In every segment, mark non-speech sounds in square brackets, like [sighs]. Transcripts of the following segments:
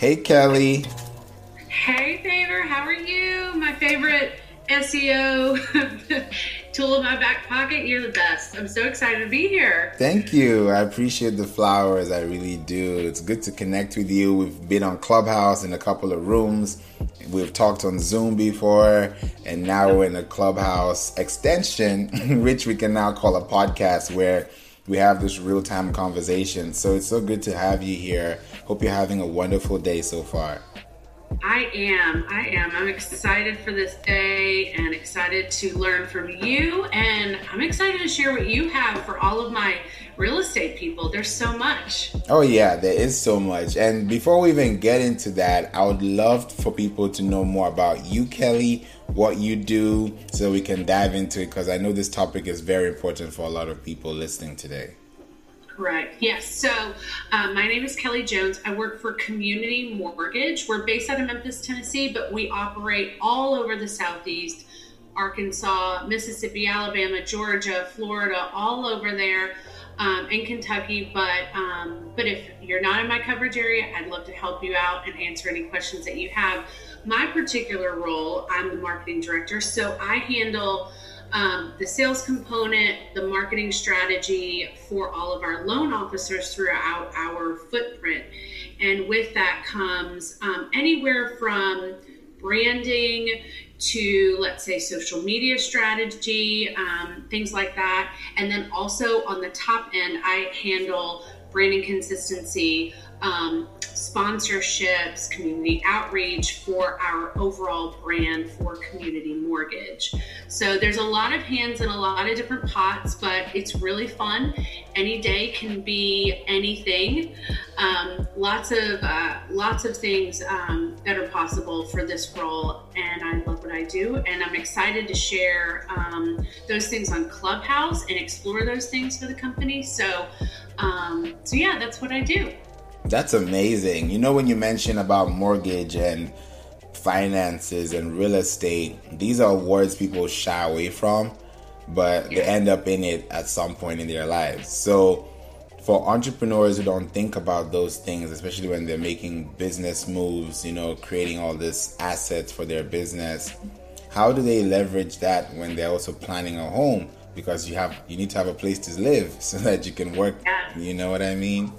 Hey, Kelly. Hey, Favor. How are you? My favorite SEO [laughs] tool in my back pocket. You're the best. I'm so excited to be here. Thank you. I appreciate the flowers. I really do. It's good to connect with you. We've been on Clubhouse in a couple of rooms. We've talked on Zoom before, and now we're in a Clubhouse extension, [laughs] which we can now call a podcast where we have this real time conversation. So it's so good to have you here. Hope you're having a wonderful day so far. I am. I am. I'm excited for this day and excited to learn from you. And I'm excited to share what you have for all of my real estate people. There's so much. Oh, yeah, there is so much. And before we even get into that, I would love for people to know more about you, Kelly, what you do, so we can dive into it because I know this topic is very important for a lot of people listening today. Correct. Yes. So, um, my name is Kelly Jones. I work for Community Mortgage. We're based out of Memphis, Tennessee, but we operate all over the Southeast Arkansas, Mississippi, Alabama, Georgia, Florida, all over there. Um, in Kentucky, but um, but if you're not in my coverage area, I'd love to help you out and answer any questions that you have. My particular role, I'm the marketing director, so I handle um, the sales component, the marketing strategy for all of our loan officers throughout our footprint. And with that comes um, anywhere from branding to, let's say, social media strategy, um, things like that. And then also on the top end, I handle branding consistency, um, sponsorships, community outreach for our overall brand for community mortgage. So there's a lot of hands in a lot of different pots, but it's really fun. Any day can be anything. Um, lots of uh, lots of things um, that are possible for this role, and I love what I do. And I'm excited to share um, those things on Clubhouse and explore those things for the company. So, um, so yeah, that's what I do. That's amazing. You know, when you mention about mortgage and finances and real estate, these are words people shy away from, but they end up in it at some point in their lives. So, for entrepreneurs who don't think about those things, especially when they're making business moves, you know, creating all this assets for their business, how do they leverage that when they're also planning a home? Because you have you need to have a place to live [laughs] so that you can work. You know what I mean?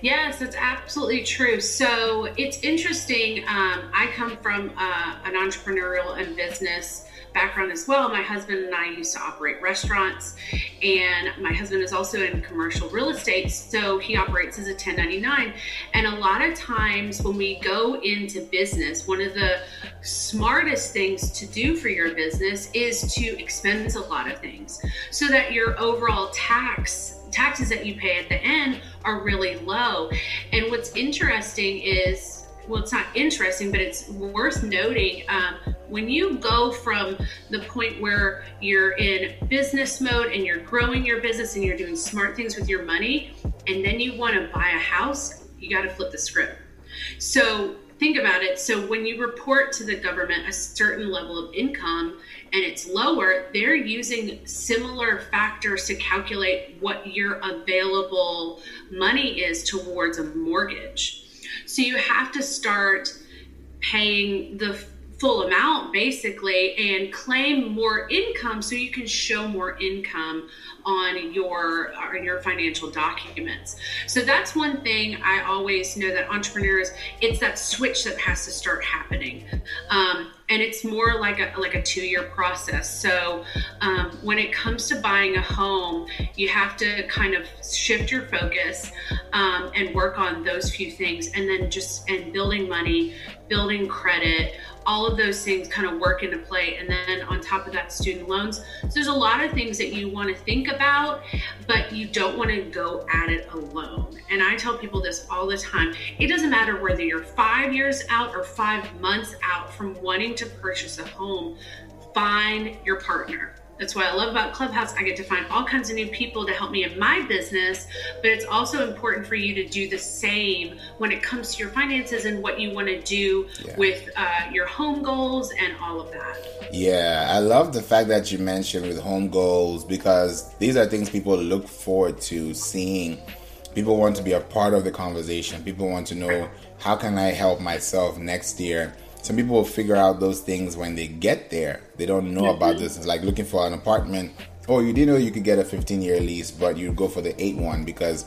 Yes, it's absolutely true. So it's interesting. Um, I come from uh, an entrepreneurial and business background as well. My husband and I used to operate restaurants, and my husband is also in commercial real estate, so he operates as a 1099. And a lot of times when we go into business, one of the smartest things to do for your business is to expense a lot of things so that your overall tax taxes that you pay at the end are really low. And what's interesting is well, it's not interesting, but it's worth noting um, when you go from the point where you're in business mode and you're growing your business and you're doing smart things with your money, and then you want to buy a house, you got to flip the script. So think about it. So when you report to the government a certain level of income and it's lower, they're using similar factors to calculate what your available money is towards a mortgage. So you have to start paying the full amount basically and claim more income so you can show more income on your on your financial documents. So that's one thing I always know that entrepreneurs it's that switch that has to start happening. Um, and it's more like a like a two year process. So um, when it comes to buying a home, you have to kind of shift your focus um, and work on those few things, and then just and building money, building credit, all of those things kind of work into play. And then on top of that, student loans. So there's a lot of things that you want to think about, but you don't want to go at it alone. And I tell people this all the time. It doesn't matter whether you're five years out or five months out from wanting to purchase a home, find your partner. That's what I love about Clubhouse. I get to find all kinds of new people to help me in my business, but it's also important for you to do the same when it comes to your finances and what you want to do yeah. with uh, your home goals and all of that. Yeah, I love the fact that you mentioned with home goals because these are things people look forward to seeing People want to be a part of the conversation. People want to know how can I help myself next year. Some people will figure out those things when they get there. They don't know mm-hmm. about this. It's like looking for an apartment. Oh, you didn't know you could get a 15 year lease, but you go for the eight one because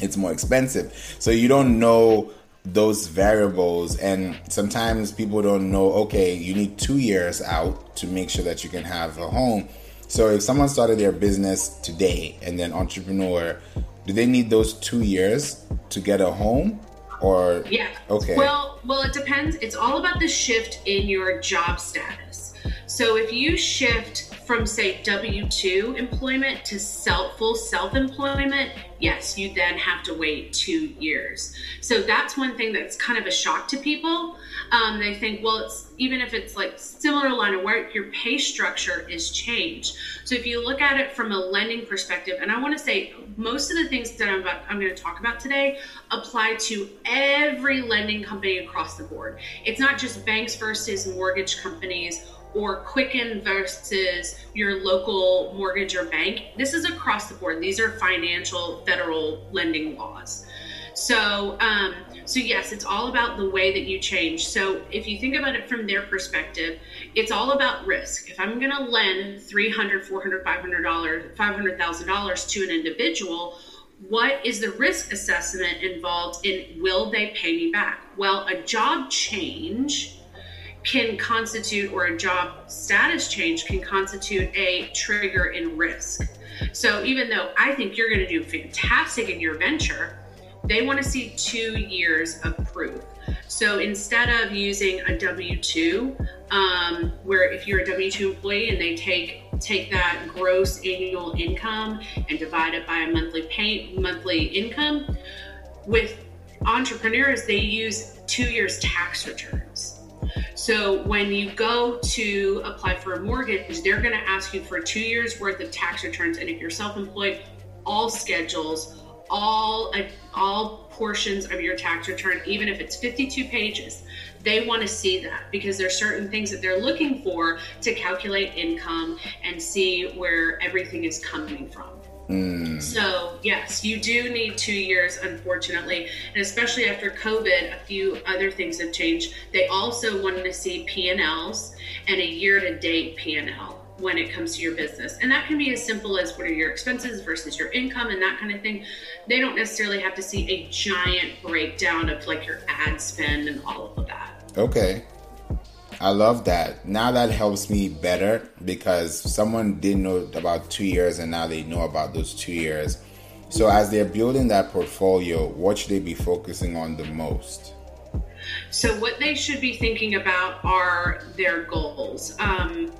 it's more expensive. So you don't know those variables and sometimes people don't know okay you need two years out to make sure that you can have a home so if someone started their business today and then entrepreneur do they need those two years to get a home or yeah. okay. Well well it depends. It's all about the shift in your job status. So if you shift from say W2 employment to self full self-employment, yes, you then have to wait two years. So that's one thing that's kind of a shock to people. Um, they think, well, it's even if it's like similar line of work, your pay structure is changed. So if you look at it from a lending perspective, and I want to say most of the things that I'm about, I'm going to talk about today apply to every lending company across the board. It's not just banks versus mortgage companies or Quicken versus your local mortgage or bank. This is across the board. These are financial federal lending laws. So, um, so yes, it's all about the way that you change. So, if you think about it from their perspective, it's all about risk. If I'm going to lend $300, $400, $500, $500,000 to an individual, what is the risk assessment involved in will they pay me back? Well, a job change can constitute, or a job status change can constitute a trigger in risk. So even though I think you're going to do fantastic in your venture, they want to see two years of proof. So instead of using a W two, um, where if you're a W two employee and they take take that gross annual income and divide it by a monthly pay monthly income, with entrepreneurs they use two years tax returns. So when you go to apply for a mortgage, they're going to ask you for two years worth of tax returns. And if you're self-employed, all schedules, all all portions of your tax return, even if it's 52 pages, they want to see that because there's certain things that they're looking for to calculate income and see where everything is coming from. So, yes, you do need two years, unfortunately. And especially after COVID, a few other things have changed. They also wanted to see P&Ls and a year-to-date P&L when it comes to your business. And that can be as simple as what are your expenses versus your income and that kind of thing. They don't necessarily have to see a giant breakdown of like your ad spend and all of that. Okay. I love that. Now that helps me better because someone didn't know about two years and now they know about those two years. So, as they're building that portfolio, what should they be focusing on the most? So, what they should be thinking about are their goals. Um,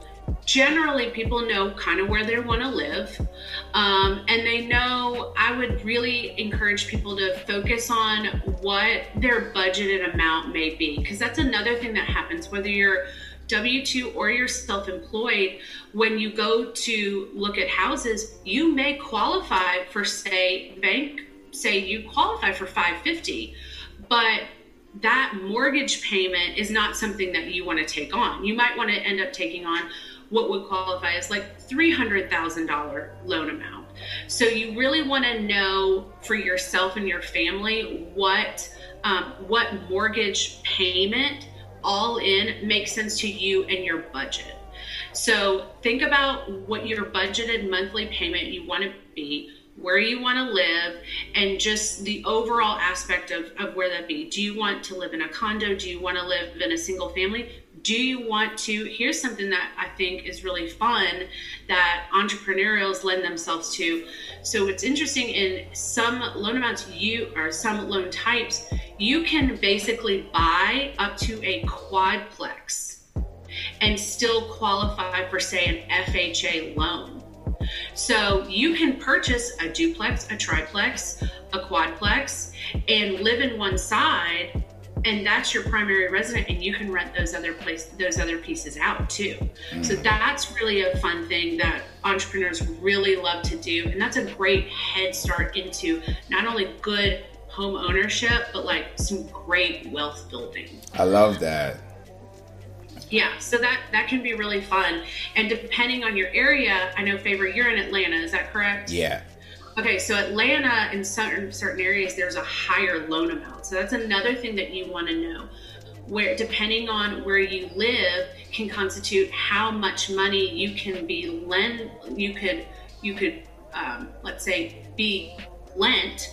generally people know kind of where they want to live um, and they know i would really encourage people to focus on what their budgeted amount may be because that's another thing that happens whether you're w2 or you're self-employed when you go to look at houses you may qualify for say bank say you qualify for 550 but that mortgage payment is not something that you want to take on. You might want to end up taking on what would qualify as like $300,000 loan amount. So you really want to know for yourself and your family what um, what mortgage payment all in makes sense to you and your budget. So think about what your budgeted monthly payment you want to be where you want to live and just the overall aspect of, of where that be. Do you want to live in a condo? Do you want to live in a single family? Do you want to here's something that i think is really fun that entrepreneurials lend themselves to. So it's interesting in some loan amounts you or some loan types you can basically buy up to a quadplex and still qualify for say an fha loan. So you can purchase a duplex a triplex a quadplex and live in one side and that's your primary resident and you can rent those other place those other pieces out too. Mm. so that's really a fun thing that entrepreneurs really love to do and that's a great head start into not only good home ownership but like some great wealth building. I love that. Yeah so that that can be really fun. And depending on your area i know favor you're in atlanta is that correct? Yeah Okay, so Atlanta in certain certain areas there's a higher loan amount. So that's another thing that you want to know. Where depending on where you live can constitute how much money you can be lend you could you could um, let's say be lent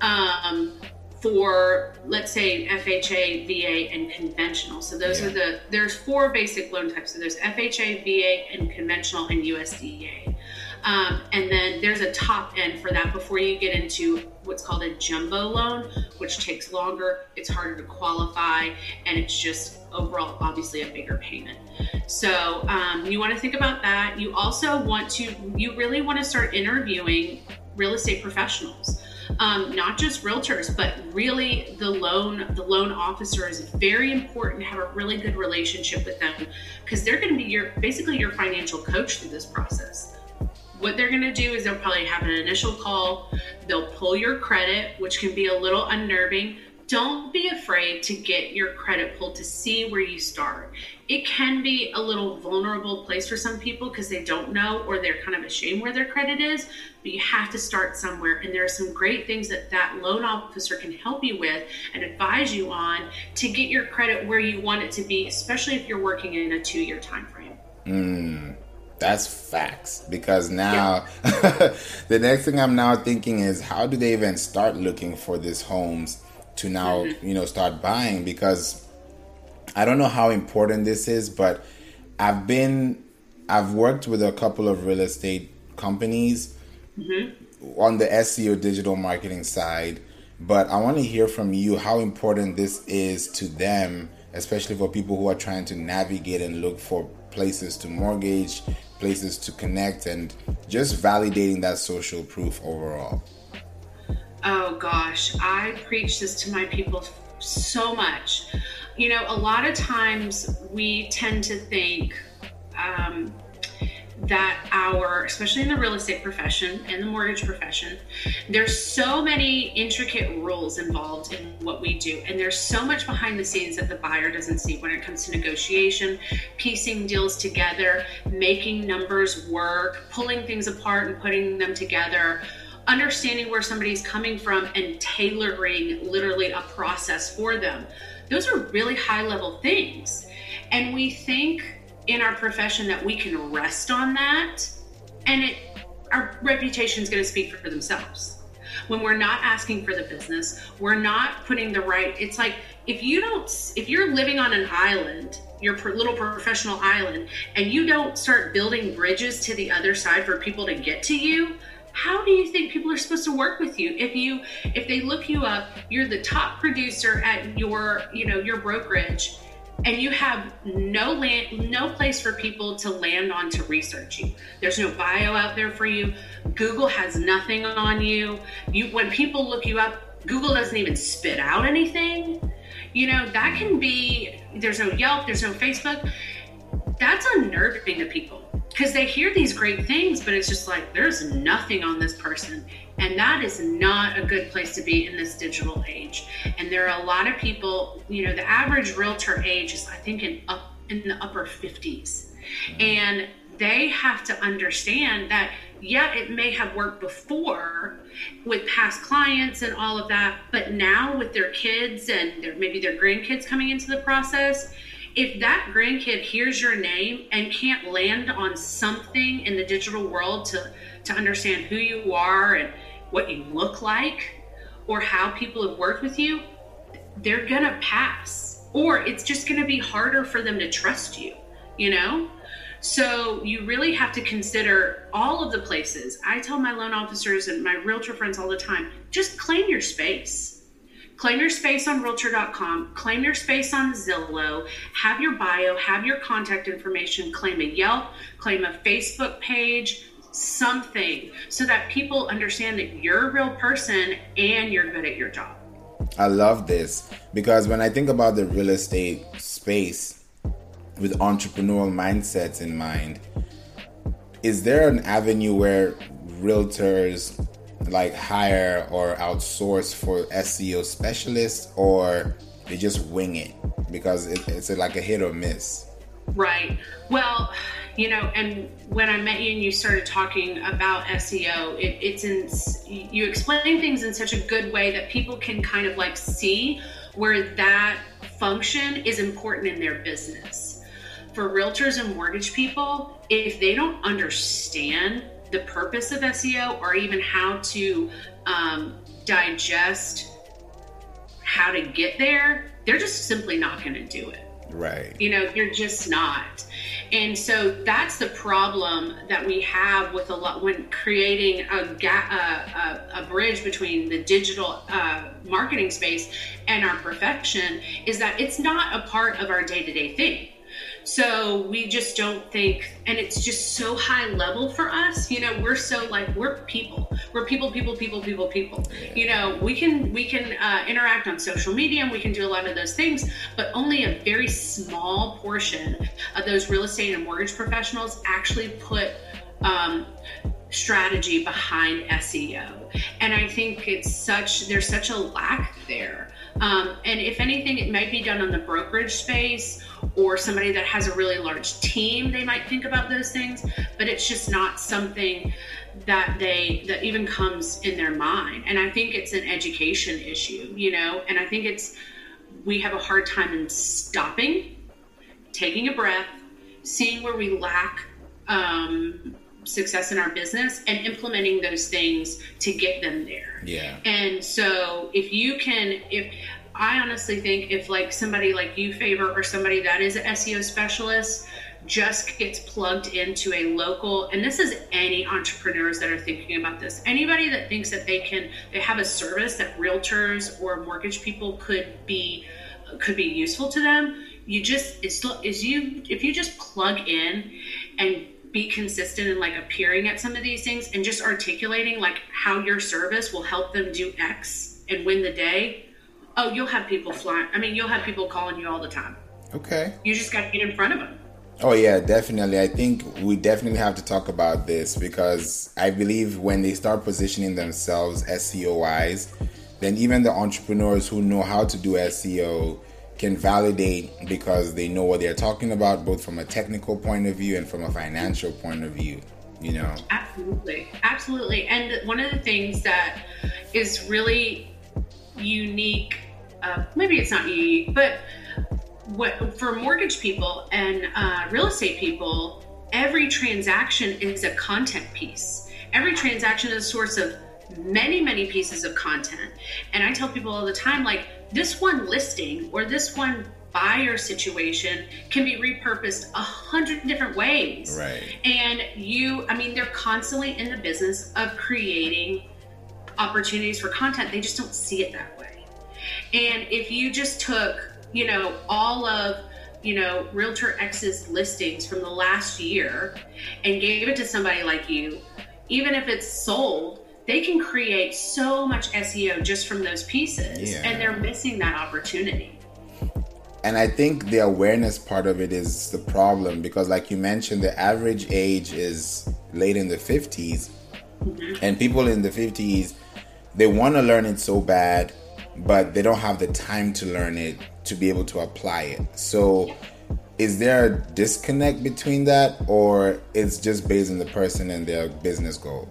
um, for let's say FHA, VA, and conventional. So those yeah. are the there's four basic loan types. So there's FHA, VA, and conventional, and USDA. Um, and then there's a top end for that before you get into what's called a jumbo loan, which takes longer, it's harder to qualify, and it's just overall, obviously, a bigger payment. So um, you want to think about that. You also want to, you really want to start interviewing real estate professionals um, not just realtors, but really the loan the loan officer is very important to have a really good relationship with them because they're going to be your basically your financial coach through this process. What they're going to do is they'll probably have an initial call. They'll pull your credit, which can be a little unnerving. Don't be afraid to get your credit pulled to see where you start it can be a little vulnerable place for some people because they don't know or they're kind of ashamed where their credit is but you have to start somewhere and there are some great things that that loan officer can help you with and advise you on to get your credit where you want it to be especially if you're working in a two year time frame mm, that's facts because now yeah. [laughs] the next thing i'm now thinking is how do they even start looking for these homes to now mm-hmm. you know start buying because I don't know how important this is, but I've been I've worked with a couple of real estate companies mm-hmm. on the SEO digital marketing side, but I want to hear from you how important this is to them, especially for people who are trying to navigate and look for places to mortgage, places to connect, and just validating that social proof overall. Oh gosh, I preach this to my people so much you know, a lot of times we tend to think um, that our, especially in the real estate profession and the mortgage profession, there's so many intricate rules involved in what we do. And there's so much behind the scenes that the buyer doesn't see when it comes to negotiation, piecing deals together, making numbers work, pulling things apart and putting them together understanding where somebody's coming from and tailoring literally a process for them. Those are really high level things. And we think in our profession that we can rest on that and it our reputation is going to speak for themselves. When we're not asking for the business, we're not putting the right it's like if you don't if you're living on an island your little professional island and you don't start building bridges to the other side for people to get to you how do you think people are supposed to work with you if you if they look you up you're the top producer at your you know your brokerage and you have no land no place for people to land on to research you. There's no bio out there for you. Google has nothing on you. You when people look you up google doesn't even spit out anything. You know that can be there's no yelp there's no facebook. That's unnerving to people because they hear these great things, but it's just like there's nothing on this person. And that is not a good place to be in this digital age. And there are a lot of people, you know, the average realtor age is, I think, in up in the upper 50s. And they have to understand that, yeah, it may have worked before with past clients and all of that, but now with their kids and their, maybe their grandkids coming into the process, if that grandkid hears your name and can't land on something in the digital world to to understand who you are and what you look like or how people have worked with you they're gonna pass. Or it's just gonna be harder for them to trust you you know? So you really have to consider all of the places. I tell my loan officers and my realtor friends all the time just claim your space Claim your space on realtor.com, claim your space on Zillow, have your bio, have your contact information, claim a Yelp, claim a Facebook page, something so that people understand that you're a real person and you're good at your job. I love this because when I think about the real estate space with entrepreneurial mindsets in mind, is there an avenue where realtors like hire or outsource for SEO specialists or they just wing it because it, it's like a hit or miss? Right. Well, you know, and when I met you and you started talking about SEO, it, it's in you explain things in such a good way that people can kind of like see where that function is important in their business. For realtors and mortgage people, if they don't understand the purpose of SEO or even how to um, digest how to get there, they're just simply not going to do it. Right. You know, you're just not. And so that's the problem that we have with a lot when creating a, ga- a, a, a bridge between the digital uh, marketing space and our profession is that it's not a part of our day to day thing. So we just don't think, and it's just so high level for us. You know, we're so like we're people. We're people, people, people, people, people. You know, we can we can uh, interact on social media and we can do a lot of those things, but only a very small portion of those real estate and mortgage professionals actually put um, strategy behind SEO. And I think it's such there's such a lack there. Um, and if anything, it might be done on the brokerage space or somebody that has a really large team. They might think about those things, but it's just not something that they that even comes in their mind. And I think it's an education issue, you know. And I think it's we have a hard time in stopping, taking a breath, seeing where we lack um, success in our business and implementing those things to get them there. Yeah. And so if you can if I honestly think if like somebody like you favor or somebody that is an SEO specialist just gets plugged into a local and this is any entrepreneurs that are thinking about this anybody that thinks that they can they have a service that realtors or mortgage people could be could be useful to them you just it's is you if you just plug in and be consistent in like appearing at some of these things and just articulating like how your service will help them do X and win the day. Oh, you'll have people flying. I mean, you'll have people calling you all the time. Okay. You just got to get in front of them. Oh yeah, definitely. I think we definitely have to talk about this because I believe when they start positioning themselves SEO wise, then even the entrepreneurs who know how to do SEO can validate because they know what they're talking about, both from a technical point of view and from a financial point of view. You know, absolutely, absolutely. And one of the things that is really unique, uh, maybe it's not unique, but what for mortgage people and uh, real estate people, every transaction is a content piece. Every transaction is a source of many, many pieces of content. And I tell people all the time, like, this one listing or this one buyer situation can be repurposed a hundred different ways. Right. And you, I mean, they're constantly in the business of creating opportunities for content. They just don't see it that way. And if you just took, you know, all of, you know, Realtor X's listings from the last year and gave it to somebody like you, even if it's sold, they can create so much SEO just from those pieces, yeah. and they're missing that opportunity. And I think the awareness part of it is the problem because, like you mentioned, the average age is late in the 50s, mm-hmm. and people in the 50s they want to learn it so bad, but they don't have the time to learn it to be able to apply it. So, is there a disconnect between that, or it's just based on the person and their business goal?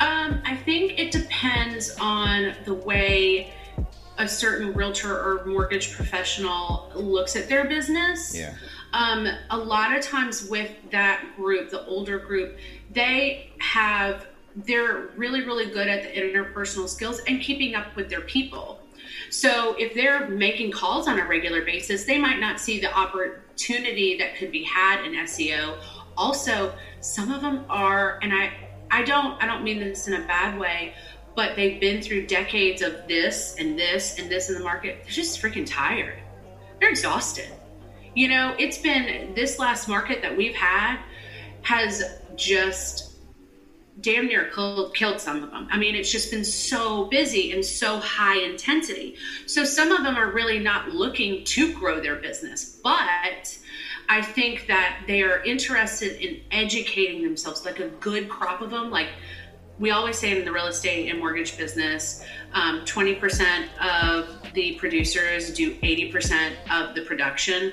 Um, I think it depends on the way a certain realtor or mortgage professional looks at their business. Yeah. Um, a lot of times with that group, the older group, they have they're really really good at the interpersonal skills and keeping up with their people. So if they're making calls on a regular basis, they might not see the opportunity that could be had in SEO. Also, some of them are, and I I don't I don't mean this in a bad way, but they've been through decades of this and this and this in the market. They're just freaking tired. They're exhausted. You know, it's been this last market that we've had has just damn near killed, killed some of them. I mean, it's just been so busy and so high intensity. So some of them are really not looking to grow their business, but I think that they are interested in educating themselves, like a good crop of them. Like we always say in the real estate and mortgage business, um, 20% of the producers do 80% of the production.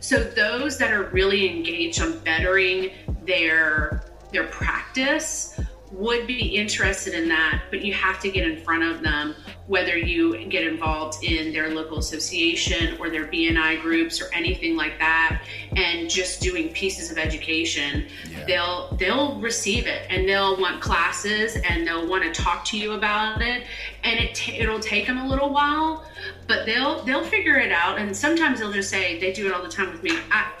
So those that are really engaged on bettering their their practice would be interested in that, but you have to get in front of them, whether you get involved in their local association or their BNI groups or anything like that, and just doing pieces of education. Yeah. They'll they'll receive it and they'll want classes and they'll want to talk to you about it, and it t- it'll take them a little while, but they'll they'll figure it out. And sometimes they'll just say they do it all the time with me. I,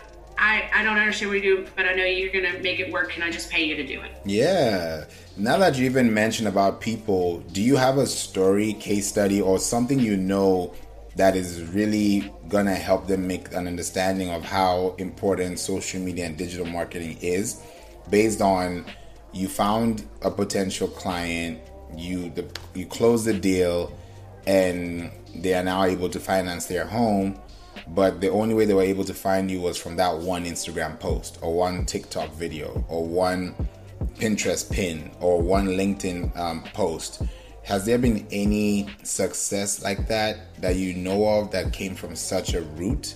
I, I don't understand what you do, but I know you're going to make it work. Can I just pay you to do it? Yeah. Now that you even mentioned about people, do you have a story, case study, or something you know that is really going to help them make an understanding of how important social media and digital marketing is based on you found a potential client, you the, you close the deal, and they are now able to finance their home but the only way they were able to find you was from that one Instagram post or one TikTok video or one Pinterest pin or one LinkedIn um, post. Has there been any success like that that you know of that came from such a route?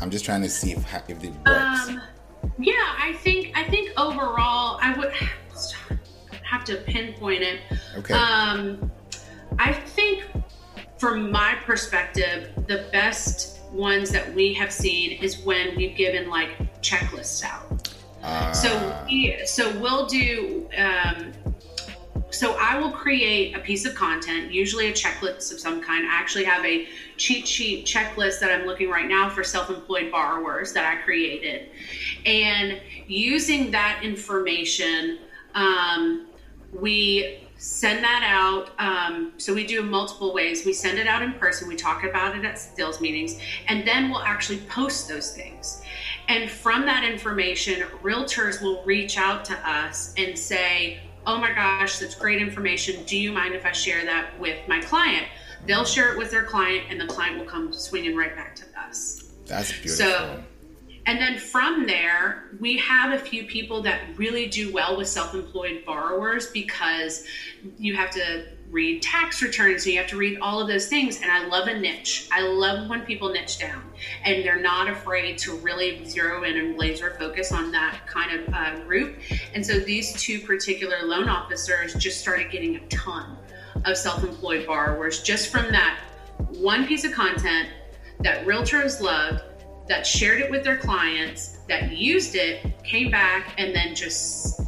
I'm just trying to see if if it works. Um, yeah, I think I think overall I would [sighs] have to pinpoint it. Okay. Um, I think from my perspective, the best ones that we have seen is when we've given like checklists out. Uh. So we, so we'll do. Um, so I will create a piece of content, usually a checklist of some kind. I actually have a cheat sheet checklist that I'm looking right now for self-employed borrowers that I created, and using that information, um, we send that out. Um, so we do multiple ways. We send it out in person. We talk about it at sales meetings, and then we'll actually post those things. And from that information, realtors will reach out to us and say, "Oh my gosh, that's great information. Do you mind if I share that with my client?" They'll share it with their client, and the client will come swinging right back to us. That's beautiful. So and then from there, we have a few people that really do well with self employed borrowers because you have to read tax returns, and you have to read all of those things. And I love a niche. I love when people niche down and they're not afraid to really zero in and laser focus on that kind of uh, group. And so these two particular loan officers just started getting a ton of self employed borrowers just from that one piece of content that realtors loved that shared it with their clients, that used it, came back, and then just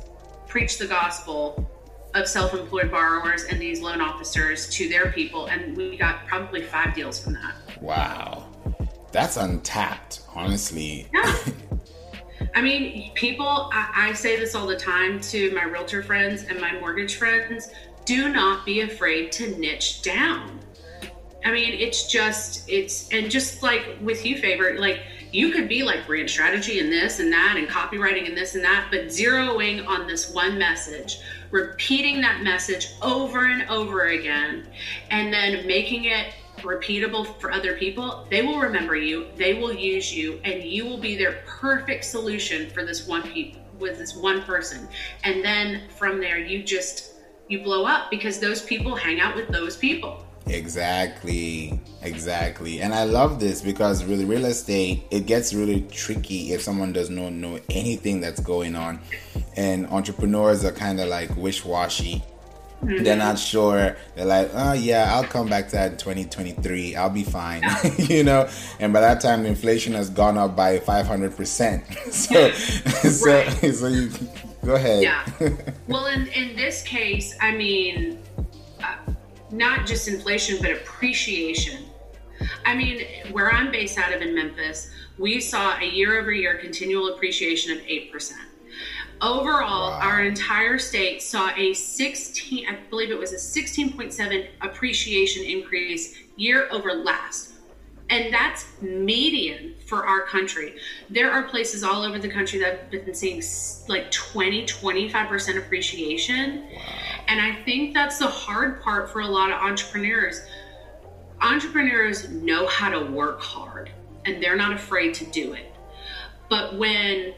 preached the gospel of self-employed borrowers and these loan officers to their people and we got probably five deals from that. Wow. That's untapped honestly. Yeah. i mean people I, I say this all the time to my realtor friends and my mortgage friends do not be afraid to niche down I mean, it's just, it's, and just like with you, favorite, like you could be like brand strategy and this and that and copywriting and this and that, but zeroing on this one message, repeating that message over and over again, and then making it repeatable for other people, they will remember you, they will use you, and you will be their perfect solution for this one people with this one person. And then from there, you just, you blow up because those people hang out with those people. Exactly, exactly. And I love this because really real estate it gets really tricky if someone does not know anything that's going on. And entrepreneurs are kind of like wish-washy. Mm-hmm. They're not sure. They're like, oh yeah, I'll come back to that in 2023. I'll be fine, [laughs] you know. And by that time, inflation has gone up by 500 percent. [laughs] So, [laughs] so, so you go ahead. Yeah. Well, in in this case, I mean, not just inflation, but appreciation. I mean, where I'm based out of in Memphis, we saw a year over year continual appreciation of 8%. Overall, wow. our entire state saw a 16, I believe it was a 16.7 appreciation increase year over last. And that's median for our country. There are places all over the country that have been seeing like 20, 25% appreciation. Wow. And I think that's the hard part for a lot of entrepreneurs. Entrepreneurs know how to work hard and they're not afraid to do it. But when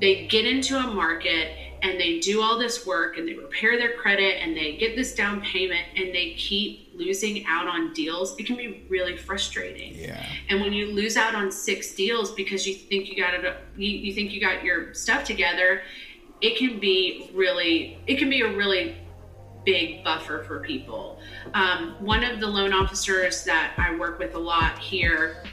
they get into a market and they do all this work and they repair their credit and they get this down payment and they keep losing out on deals, it can be really frustrating. Yeah. And when you lose out on six deals because you think you got it, you, you think you got your stuff together, it can be really, it can be a really big buffer for people. Um, one of the loan officers that I work with a lot here,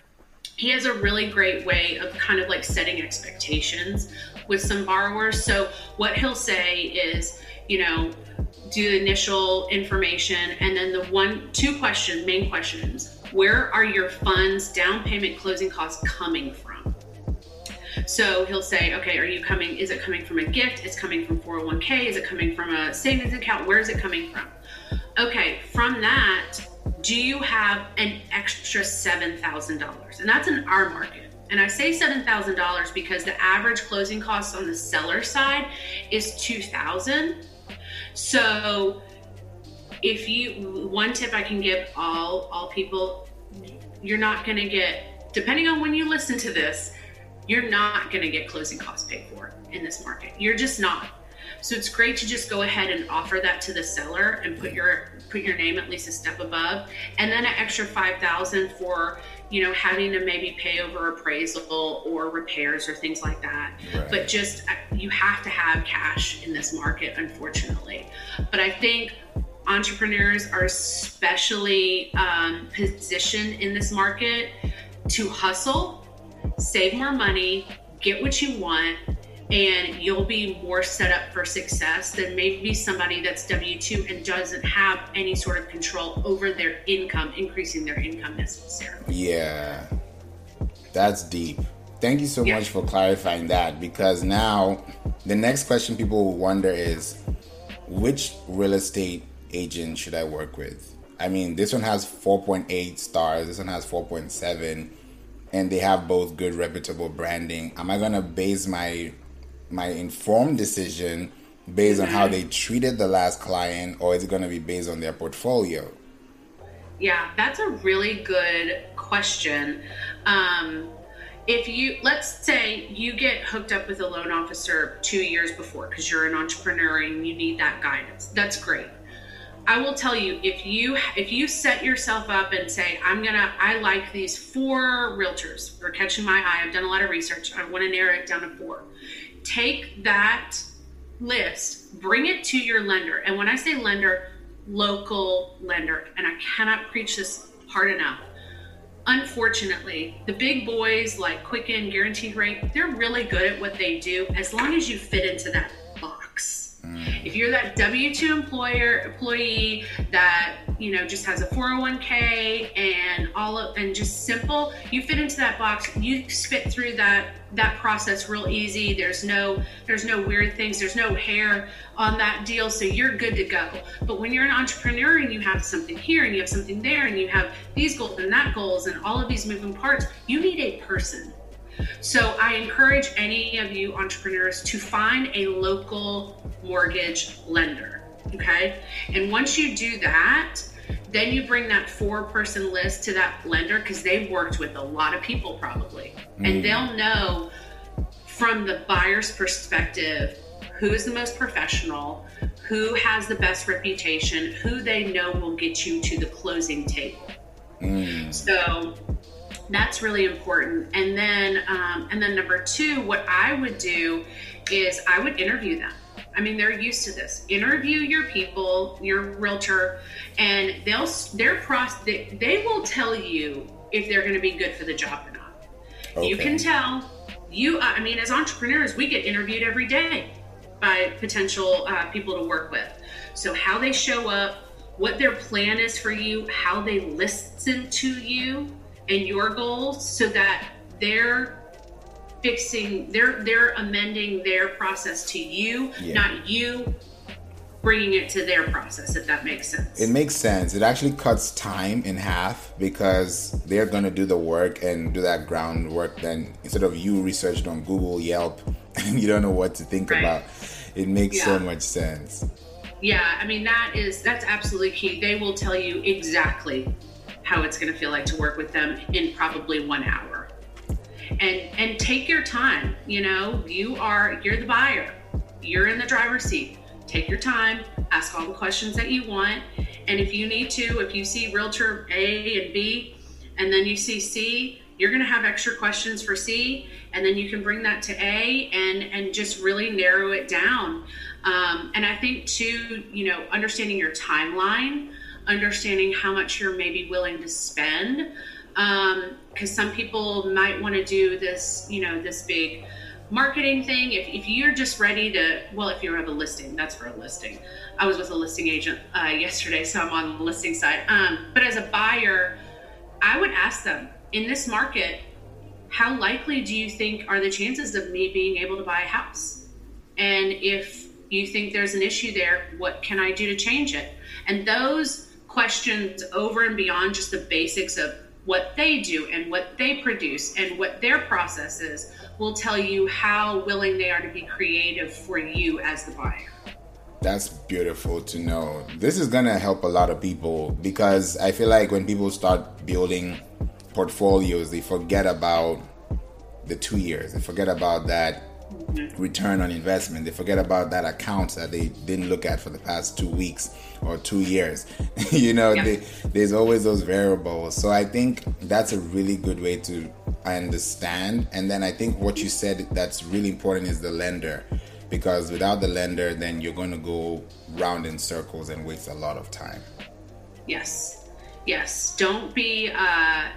he has a really great way of kind of like setting expectations with some borrowers. So what he'll say is, you know, do the initial information and then the one two question main questions. Where are your funds down payment closing costs coming from? So he'll say okay are you coming is it coming from a gift? It's coming from 401k is it coming from a savings account? Where is it coming from? Okay from that do you have an extra $7000 and that's in our market. And I say $7,000 because the average closing costs on the seller side is 2000 so if you one tip I can give all all people you're not going to get depending on when you listen to this you're not going to get closing costs paid for in this market. You're just not. So it's great to just go ahead and offer that to the seller and put your put your name at least a step above, and then an extra five thousand for you know having to maybe pay over appraisal or repairs or things like that. Right. But just uh, you have to have cash in this market, unfortunately. But I think entrepreneurs are especially um, positioned in this market to hustle, save more money, get what you want, and you'll be more set up for success than maybe somebody that's W 2 and doesn't have any sort of control over their income, increasing their income necessarily. Yeah, that's deep. Thank you so Yeah. much for clarifying that because now the next question people will wonder is which real estate agent should I work with? I mean, this one has 4.8 stars, this one has 4.7, and they have both good reputable branding. Am I going to base my my informed decision based on how they treated the last client or is it going to be based on their portfolio? Yeah, that's a really good question. Um, if you, let's say you get hooked up with a loan officer two years before because you're an entrepreneur and you need that guidance, that's great. I will tell you if you if you set yourself up and say I'm gonna I like these four realtors for catching my eye. I've done a lot of research. I want to narrow it down to four. Take that list, bring it to your lender, and when I say lender, local lender, and I cannot preach this hard enough. Unfortunately, the big boys like Quicken, Guaranteed Rate, they're really good at what they do as long as you fit into that box. If you're that W two employer employee that you know just has a 401k and all of and just simple, you fit into that box. You spit through that that process real easy. There's no there's no weird things. There's no hair on that deal, so you're good to go. But when you're an entrepreneur and you have something here and you have something there and you have these goals and that goals and all of these moving parts, you need a person. So I encourage any of you entrepreneurs to find a local mortgage lender. Okay. And once you do that, then you bring that four person list to that lender because they've worked with a lot of people probably. And mm. they'll know from the buyer's perspective who is the most professional, who has the best reputation, who they know will get you to the closing table. Mm. So that's really important. And then, um, and then number two, what I would do is I would interview them. I mean, they're used to this. Interview your people, your realtor, and they'll their process. They, they will tell you if they're going to be good for the job or not. You can tell. You, I mean, as entrepreneurs, we get interviewed every day by potential uh, people to work with. So how they show up, what their plan is for you, how they listen to you and your goals, so that they're fixing, they're they're amending their process to you, Yeah. not you bringing it to their process. If that makes sense. It makes sense. It actually cuts time in half because they're going to do the work and do that groundwork. Then instead of you researched on Google, Yelp, [laughs] and you don't know what to think Right. about, it makes so much sense. Yeah, I mean that is that's absolutely key. They will tell you exactly how it's going to feel like to work with them in probably 1 hour. And and take your time, you know, you are you're the buyer. you're in the driver's seat. Take your time, ask all the questions that you want. And if you need to, if you see realtor A and B, and then you see C, you're going to have extra questions for C, and then you can bring that to A and and just really narrow it down. Um, and I think too, you know, understanding your timeline, understanding how much you're maybe willing to spend, because um, some people might want to do this, you know, this big marketing thing. If, if you're just ready to, well, if you have a listing, that's for a listing. I was with a listing agent uh, yesterday, so I'm on the listing side. Um, but as a buyer, I would ask them in this market, how likely do you think are the chances of me being able to buy a house? And if you think there's an issue there, what can I do to change it? And those questions over and beyond just the basics of what they do and what they produce and what their process is will tell you how willing they are to be creative for you as the buyer. That's beautiful to know. This is going to help a lot of people because I feel like when people start building portfolios, they forget about the two years. They forget about that mm-hmm. return on investment. They forget about that account that they didn't look at for the past two weeks or two years. [laughs] you know, yeah. they, there's always those variables. So I think that's a really good way to understand. And then I think what you said that's really important is the lender. Because without the lender, then you're going to go round in circles and waste a lot of time. Yes, yes. Don't be uh,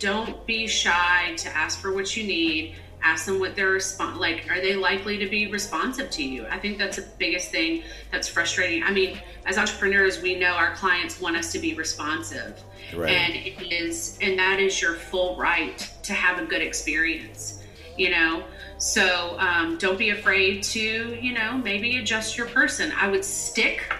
don't be shy to ask for what you need ask them what their response like are they likely to be responsive to you? I think that's the biggest thing that's frustrating. I mean as entrepreneurs we know our clients want us to be responsive. Right. and it is and that is your full right to have a good experience you know? So um, don't be afraid to you know maybe adjust your person. I would stick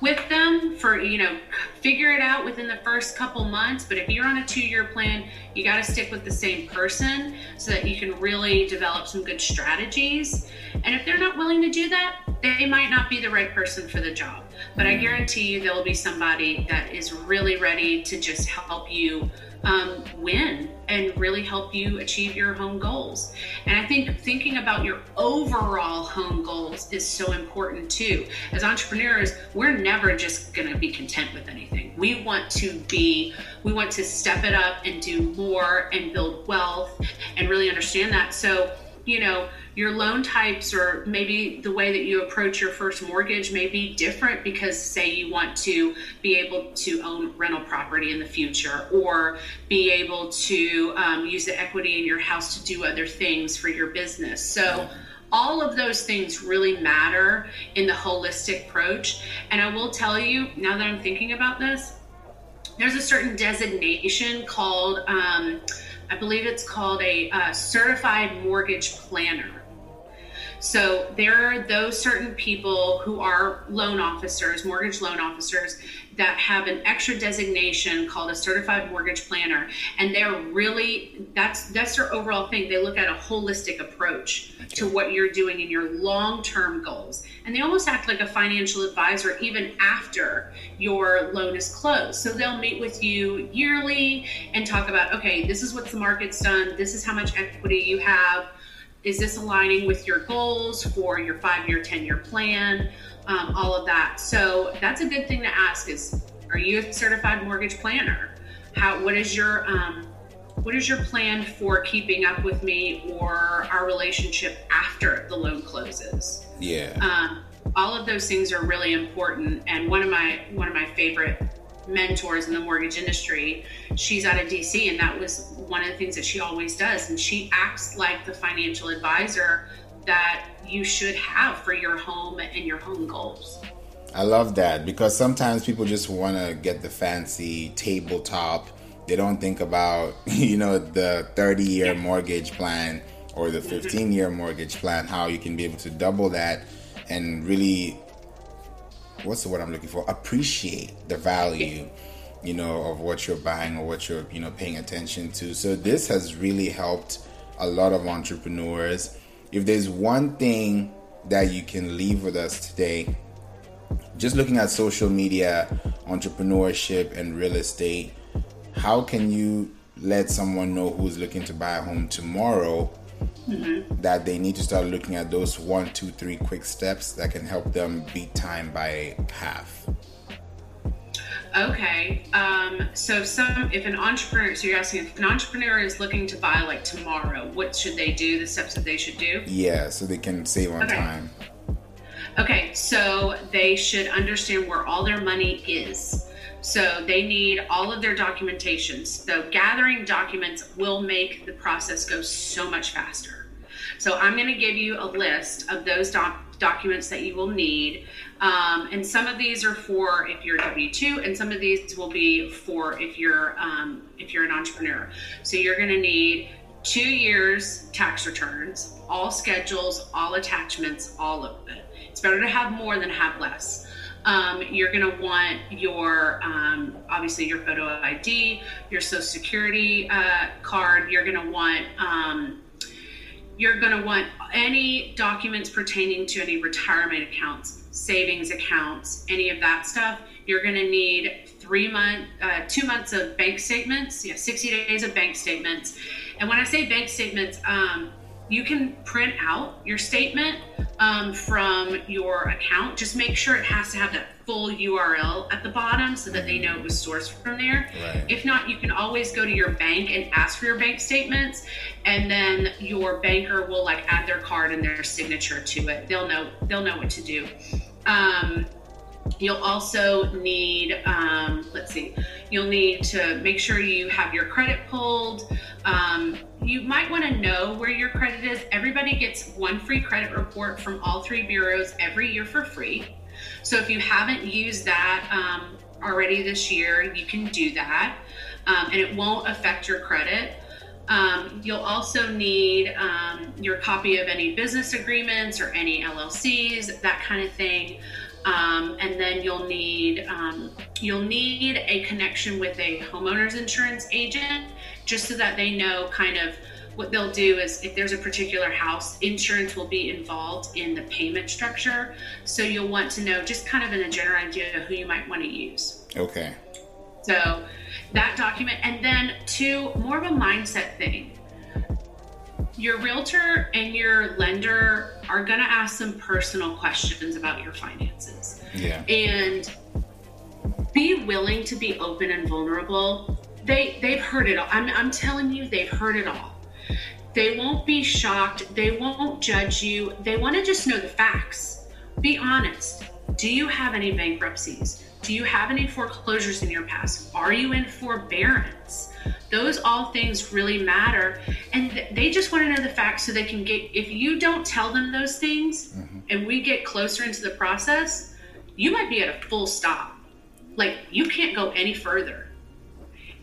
with them for you know figure it out within the first couple months. But if you're on a two year plan you got to stick with the same person so that you can really develop some good strategies. And if they're not willing to do that they might not be the right person for the job. But i mm-hmm. guarantee you there will be somebody that is really ready to just help you um, win and really help you achieve your home goals. And I think thinking about your overall home goals is so important too. As entrepreneurs, we're never just going to be content with anything. We want to be, we want to step it up and do more and build wealth and really understand that. So, you know, your loan types or maybe the way that you approach your first mortgage may be different because say you want to be able to own rental property in the future or be able to um, use the equity in your house to do other things for your business. So all of those things really matter in the holistic approach. And i will tell you now that i'm thinking about this there's a certain designation called um, i believe it's called a uh, certified mortgage planner so there are those certain people who are loan officers, mortgage loan officers, that have an extra designation called a certified mortgage planner. And they're really that's that's their overall thing. They look at a holistic approach to what you're doing in your long-term goals. And they almost act like a financial advisor even after your loan is closed. So they'll meet with you yearly and talk about okay this is what the market's done. This is how much equity you have is this aligning with your goals for your five year, 10 year plan? Um, all of that. So that's a good thing to ask is, are you a certified mortgage planner? How, what is your, um, what is your plan for keeping up with me or our relationship after the loan closes? Yeah. Um, all of those things are really important. And one of my, one of my favorite mentors in the mortgage industry. She's out of DC, and that was one of the things that she always does. And she acts like the financial advisor that you should have for your home and your home goals. I love that because sometimes people just want to get the fancy tabletop. They don't think about, [laughs] you know, the 30 year mortgage plan or the mm-hmm. 15 year mortgage plan, how you can be able to double that and really what's the word I'm looking for? Appreciate the value, you know, of what you're buying or what you're, you know, paying attention to. So this has really helped a lot of entrepreneurs. If there's one thing that you can leave with us today, just looking at social media, entrepreneurship, and real estate, how can you let someone know who's looking to buy a home tomorrow mm-hmm. that they need to start looking at those one, two, three quick steps that can help them beat time by half. Okay. Um, so some if an entrepreneur so you're asking if an entrepreneur is looking to buy like tomorrow, what should they do? The steps that they should do? Yeah, so they can save on okay. time. Okay, so they should understand where all their money is. So they need all of their documentations. So gathering documents will make the process go so much faster. So I'm going to give you a list of those doc- documents that you will need. Um, and some of these are for if you're W two, and some of these will be for if you're um, if you're an entrepreneur. So you're going to need two years tax returns, all schedules, all attachments, all of it. It's better to have more than have less. Um, you're going to want your um, obviously your photo ID, your social security uh, card. You're going to want um, you're going to want any documents pertaining to any retirement accounts, savings accounts, any of that stuff. You're going to need three month, uh, two months of bank statements, yeah, 60 days of bank statements. And when I say bank statements, um, you can print out your statement um, from your account. Just make sure it has to have that full URL at the bottom so that they know it was sourced from there. Right. If not, you can always go to your bank and ask for your bank statements, and then your banker will like add their card and their signature to it. They'll know they'll know what to do. Um, You'll also need, um, let's see, you'll need to make sure you have your credit pulled. Um, you might want to know where your credit is. Everybody gets one free credit report from all three bureaus every year for free. So if you haven't used that um, already this year, you can do that, um, and it won't affect your credit. Um, you'll also need um, your copy of any business agreements or any LLCs, that kind of thing. Um, and then you'll need um, you'll need a connection with a homeowner's insurance agent just so that they know kind of what they'll do is if there's a particular house insurance will be involved in the payment structure. So you'll want to know just kind of in a general idea who you might want to use. Okay. So that document and then two more of a mindset thing your realtor and your lender are going to ask some personal questions about your finances. Yeah. And be willing to be open and vulnerable. They they've heard it all. I'm I'm telling you they've heard it all. They won't be shocked. They won't judge you. They want to just know the facts. Be honest. Do you have any bankruptcies? Do you have any foreclosures in your past? Are you in forbearance? Those all things really matter. And they just want to know the facts so they can get, if you don't tell them those things mm-hmm. and we get closer into the process, you might be at a full stop. Like you can't go any further.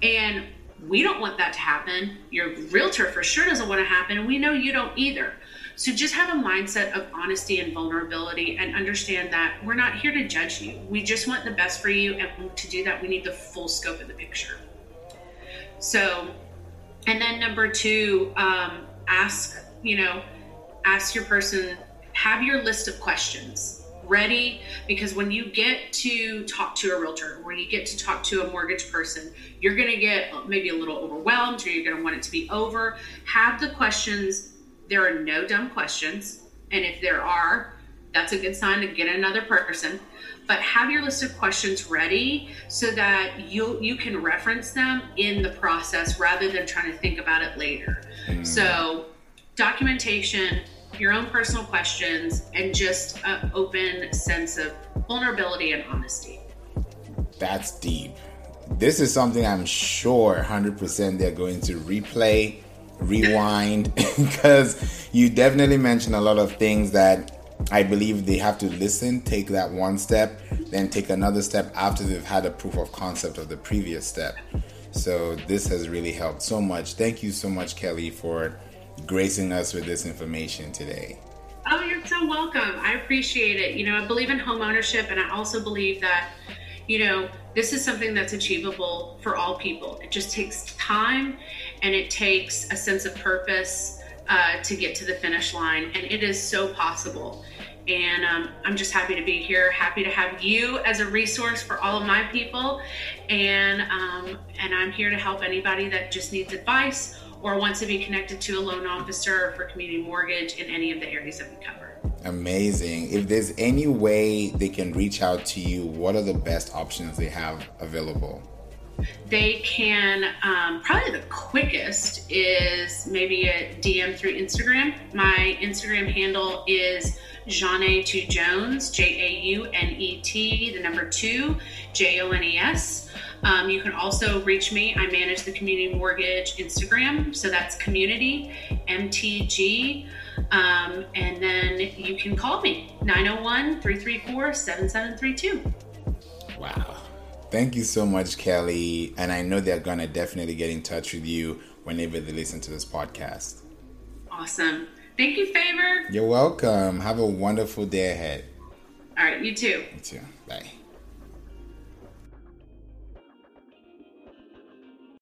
And we don't want that to happen. Your realtor for sure doesn't want to happen. And we know you don't either. So just have a mindset of honesty and vulnerability and understand that we're not here to judge you. We just want the best for you. And to do that, we need the full scope of the picture. So, and then number two, um, ask, you know, ask your person, have your list of questions ready because when you get to talk to a realtor when you get to talk to a mortgage person you're going to get maybe a little overwhelmed or you're going to want it to be over. Have the questions there are no dumb questions and if there are that's a good sign to get another person but have your list of questions ready so that you you can reference them in the process rather than trying to think about it later. Mm. So documentation, your own personal questions, and just an open sense of vulnerability and honesty. That's deep. This is something I'm sure 100% they're going to replay, rewind, [laughs] because you definitely mentioned a lot of things that I believe they have to listen, take that one step, then take another step after they've had a proof of concept of the previous step. So this has really helped so much. Thank you so much, Kelly, for gracing us with this information today. Oh, you're so welcome. I appreciate it. You know, I believe in home ownership, and I also believe that, you know, this is something that's achievable for all people. It just takes time and it takes a sense of purpose uh, to get to the finish line, and it is so possible. And um, I'm just happy to be here. Happy to have you as a resource for all of my people, and um, and I'm here to help anybody that just needs advice or wants to be connected to a loan officer for community mortgage in any of the areas that we cover. Amazing. If there's any way they can reach out to you, what are the best options they have available? They can, um, probably the quickest is maybe a DM through Instagram. My Instagram handle is Jaunet to Jones, J A U N E T, the number two, J O N E S. Um, you can also reach me. I manage the community mortgage Instagram, so that's community MTG. Um, and then you can call me 901 334 7732. Wow. Thank you so much, Kelly. And I know they're going to definitely get in touch with you whenever they listen to this podcast. Awesome. Thank you, Favor. You're welcome. Have a wonderful day ahead. All right, you too. You too. Bye.